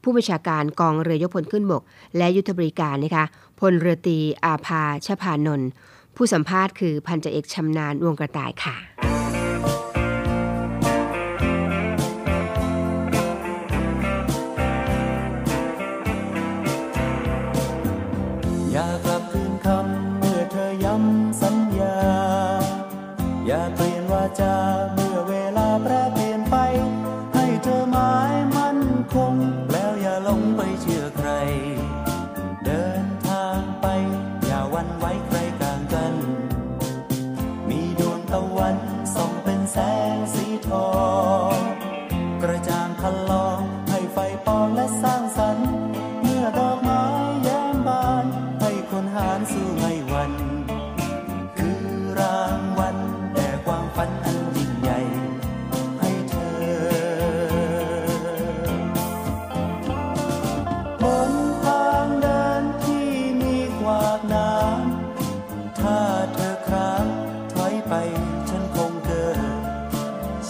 ผู้บัญชาการกองเรือยกพลขึ้นบก และยุทธบริการนะคะพลเรือตีอาภาชพานนท์ผู้สัมภาษณ์คือพันจเอกชำนาญวงกระต่ายค่ะ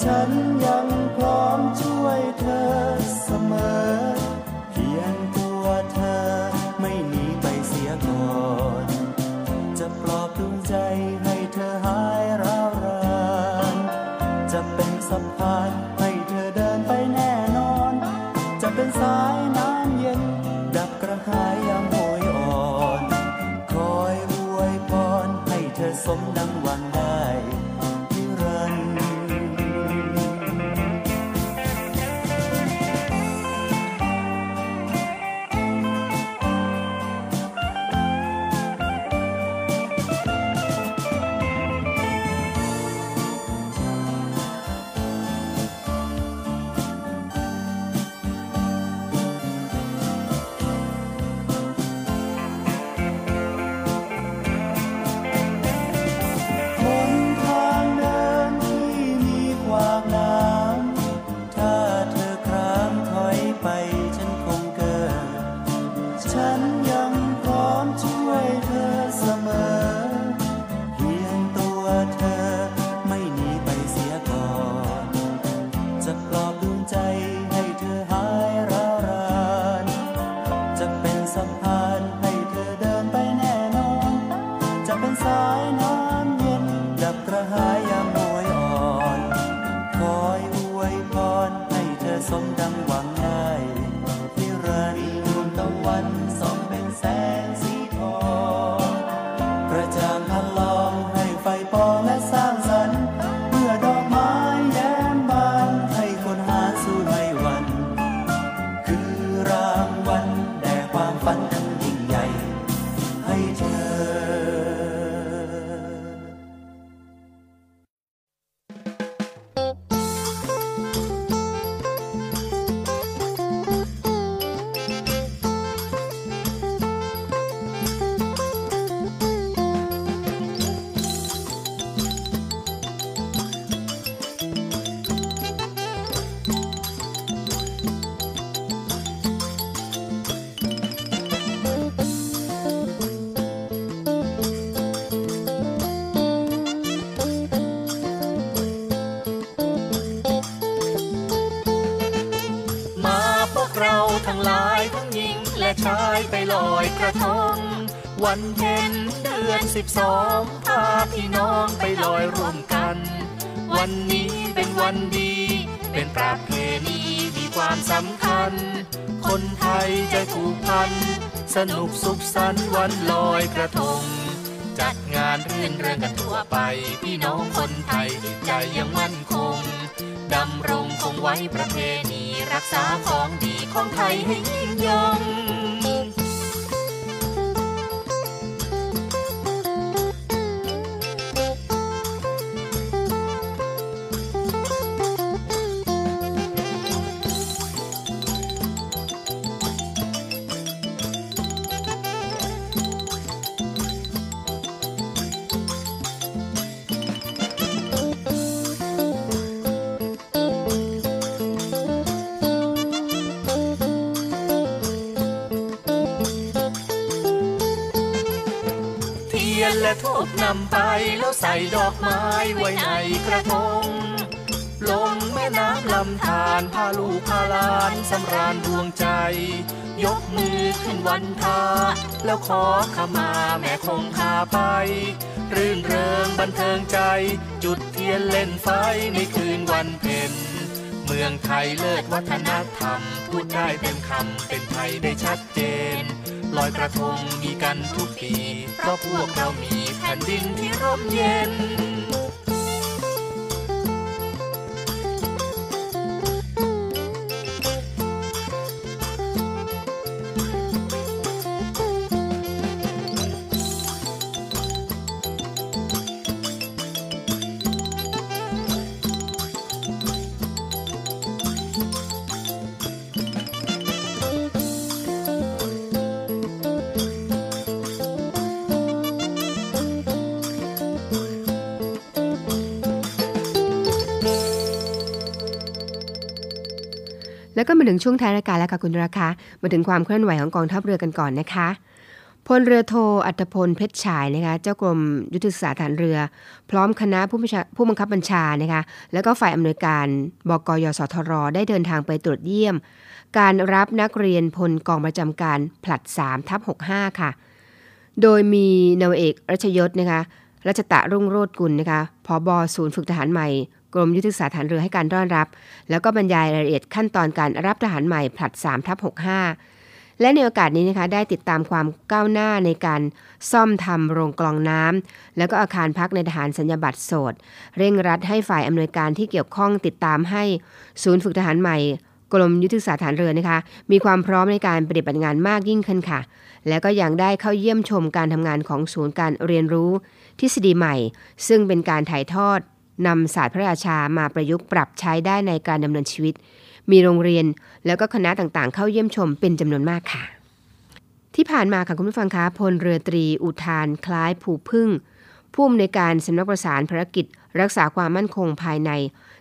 ฉันยังพร้อมช่วยเธอเสมอ วันเย็นเดือนสิบสองพาพี่น้องไปลอยร่วมกัน วันนี้เป็นวันดี เป็นประเพณีมีความสำคัญ คนไทยใจถูกพัน สนุกสุขสันต์วันลอยกระทง จัดงานเรื่นเริงกันทั่วไป พี่น้องคนไทยใจยังมั่นคงดำรงคงไว้ประเพณีรักษาของดีของไทยให้ยิ่งยง และทูบนำไปแล้วใส่ดอกไม้ไว้ในกระทง ลงแม่น้ำลำธารพาลูกพาลานสำราญดวงใจ ยกมือขึ้นวันทาแล้วขอขมาแม่คงพาไป รื่นเริงบันเทิงใจ จุดเทียนเล่นไฟในคืนวันเพ็ญเมืองไทยเลิศวัฒนธรรม พูดได้เต็มคำเป็นไทยได้ชัดเจน ลอยกระทงมีกันทุกปี เพราะพวกเรามีแผ่นดินที่ร่มเย็น มาถึงช่วงท้ายรายการแล้วค่ะคุณราคามาถึงความเคลื่อนไหวของกองทัพเรือกันก่อนนะคะพลเรือโทอัตพลเพชรฉายนะคะเจ้ากรมยุทธศึกษาฐานเรือ พร้อมคณะผู้บัญชาผู้บังคับบัญชานะคะแล้วก็ฝ่ายอำนวยการบกยสทรได้เดินทางไปตรวจเยี่ยม การรับนักเรียนพลกองประจำการผลัด3ทับ65 ค่ะ โดยมีนาวเอกรัชยศนะคะ รัชตะรุ่งโรจน์กุลนะคะผอบอศูนย์ฝึกทหารใหม่ กรมยุทธศึกษาฐานเรือให้การต้อนรับ แล้วก็บรรยายรายละเอียดขั้นตอนการรับทหารใหม่ผลัด3ทับ65 และในโอกาสนี้นะคะได้ติดตามความก้าวหน้าในการซ่อมทำโรงกรองน้ำแล้วก็อาคารพักในทหารสัญญบัตรโสด เร่งรัดให้ฝ่ายอำนวยการที่เกี่ยวข้องติดตามให้ศูนย์ฝึกทหารใหม่กรมยุทธศึกษาฐานเรือนะคะ มีความพร้อมในการปฏิบัติงานมากยิ่งขึ้นค่ะ และก็ยังได้เข้าเยี่ยมชมการทำงานของศูนย์การเรียนรู้ ทฤษฎีใหม่ ซึ่งเป็นการถ่ายทอดนำศาสตร์พระราชามาประยุกต์ปรับใช้ได้ในการดำเนินชีวิต มีโรงเรียนแล้วก็คณะต่างๆ เข้าเยี่ยมชมเป็นจำนวนมากค่ะ ที่ผ่านมาค่ะคุณผู้ฟังคะพลเรือตรี อุทานคล้ายผูพึ่ง ผู้อำนวยการสำนักประสานภารกิจ รักษาความมั่นคงภายใน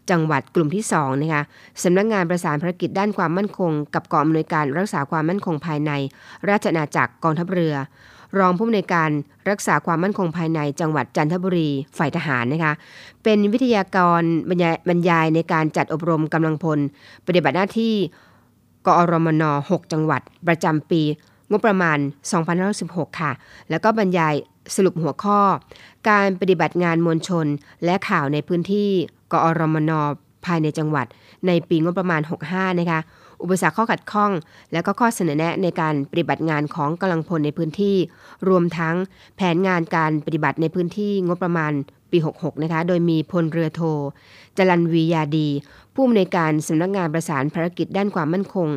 จังหวัดกลุ่มที่2นะคะสำนักงานประสานภารกิจด้านความมั่นคง กับกองอำนวยการรักษาความมั่นคงภายใน ราชอาณาจักรกองทัพเรือ รองผู้อำนวยการรักษาความมั่นคงภายในจังหวัดจันทบุรีฝ่ายทหารนะคะเป็นวิทยากรบรรยายบรรยายในการจัดอบรมกำลังพล ปฏิบัติหน้าที่กอรมน 6 จังหวัด ประจำปี งบประมาณ 2516 ค่ะ แล้วก็บรรยายสรุปหัวข้อ การปฏิบัติงานมวลชน และข่าวในพื้นที่กอรมนภายในจังหวัด ในปีงบประมาณ 65 นะคะ อุปสรรคข้อขัดข้อง และก็ข้อเสนอแนะในการปฏิบัติงานของกำลังพลในพื้นที่ รวมทั้งแผนงานการปฏิบัติในพื้นที่งบประมาณปี 66 นะคะ โดยมีพลเรือโท จรันวียาดี ผู้อำนวยการสำนักงานประสานภารกิจด้านความมั่นคง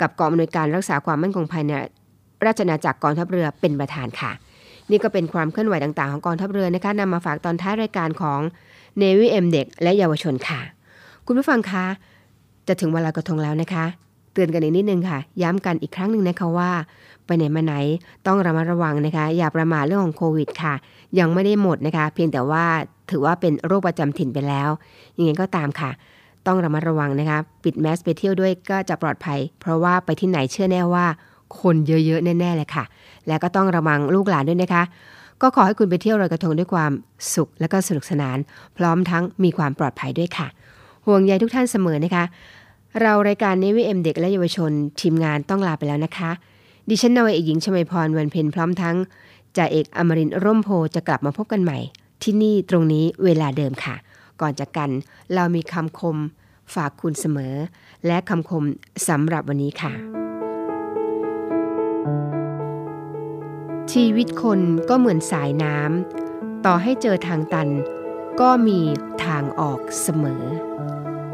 กับกองอำนวยการรักษาความมั่นคงภายในราชอาณาจักรกองทัพเรือเป็นประธานค่ะ นี่ก็เป็นความเคลื่อนไหวต่างๆ ของกองทัพเรือนะคะนำมาฝากตอนท้ายรายการของ Navy M เด็กและเยาวชนค่ะ คุณผู้ฟังคะ จะถึงวันลอยกระทงแล้วนะคะ เตือนกันอีกนิดนึงค่ะ ย้ำกันอีกครั้งหนึ่งนะคะว่า ไปไหนมาไหนต้องระมัดระวังนะคะ อย่าประมาทเรื่องของโควิดค่ะ ยังไม่ได้หมดนะคะ เพียงแต่ว่าถือว่าเป็นโรคประจำถิ่นไปแล้วยังไงก็ตามค่ะ ต้องระมัดระวังนะคะ ปิดแมสไปเที่ยวด้วยก็จะปลอดภัย เพราะว่าไปที่ไหนเชื่อแน่ว่า คนเยอะๆแน่ๆเลยค่ะ และก็ต้องระวังลูกหลานด้วยนะคะก็ขอให้คุณไปเที่ยวลอยกระทงด้วยความสุขและก็สนุกสนาน พร้อมทั้งมีความปลอดภัยด้วยค่ะ ห่วงใยทุกท่านเสมอนะคะ เรารายการเนวิเอ็มเด็กและเยาวชน ทีมงานต้องลาไปแล้วนะคะ ดิฉันนาวเอกหญิงชมพรวันเพ็ญพร้อมทั้งจ่าเอกอมรินร่มโพจะกลับมาพบกันใหม่ ที่นี่ตรงนี้เวลาเดิมค่ะ ก่อนจากกันเรามีคำคมฝากคุณเสมอ และคำคมสำหรับวันนี้ค่ะ ชีวิตคนก็เหมือนสายน้ำต่อให้เจอทางตัน ก็มีทางออกเสมอ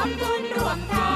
วมบุญรวมทาง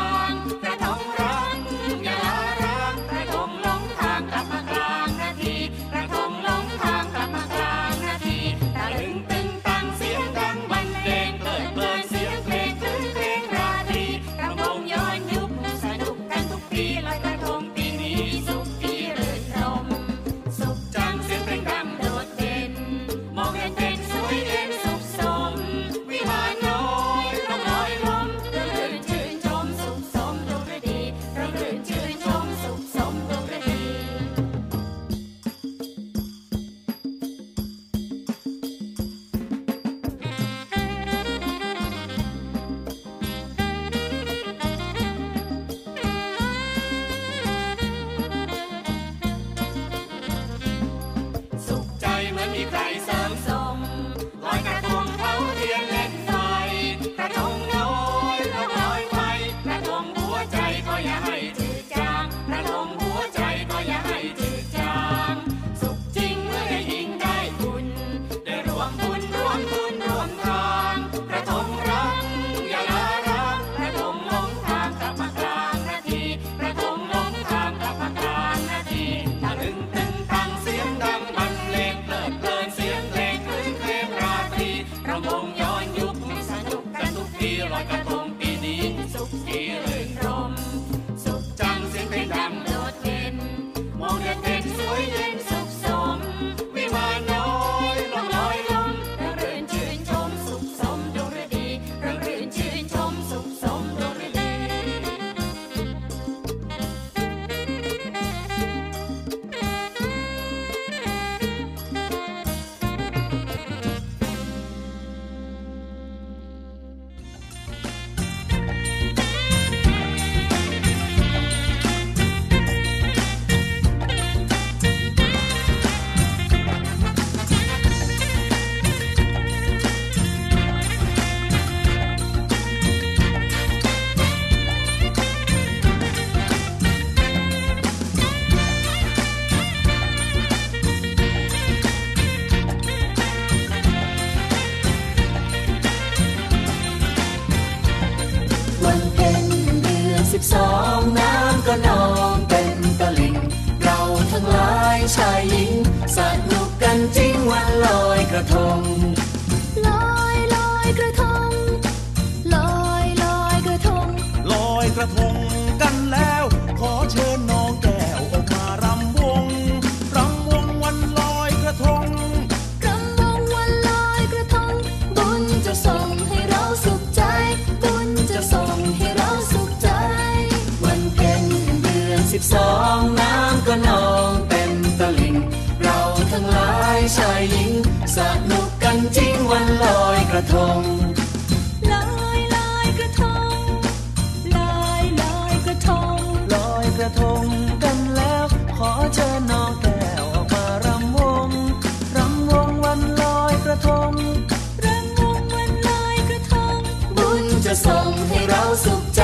สุขใจ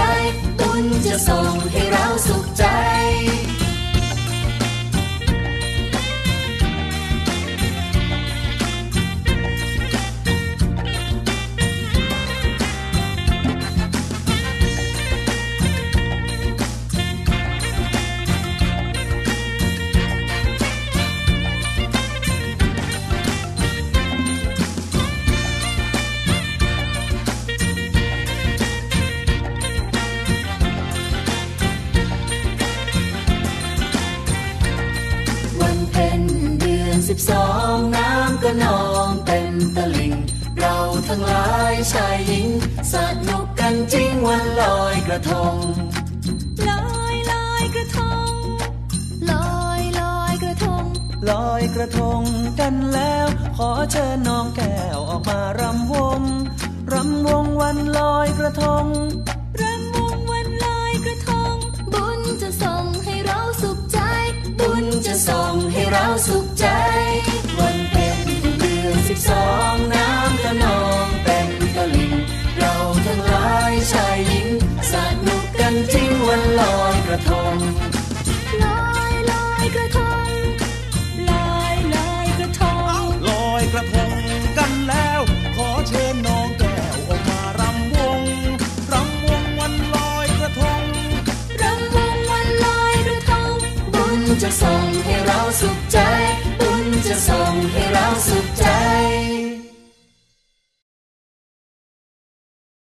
ตุนจะส่งให้เราสุขใจ เชิญน้องแก้วออกมารำวง รำวงวันลอยกระทง รำวงวันลอยกระทง บุญจะส่งให้เราสุขใจ บุญจะส่งให้เราสุขใจ วันเป็นเดือนสิบสองน้ำกระนองเป็นกะลิงเราทั้งหลายชายหญิงสนุกกันจริงวันลอยกระทง สุขใจบุญจะส่งให้เราสุข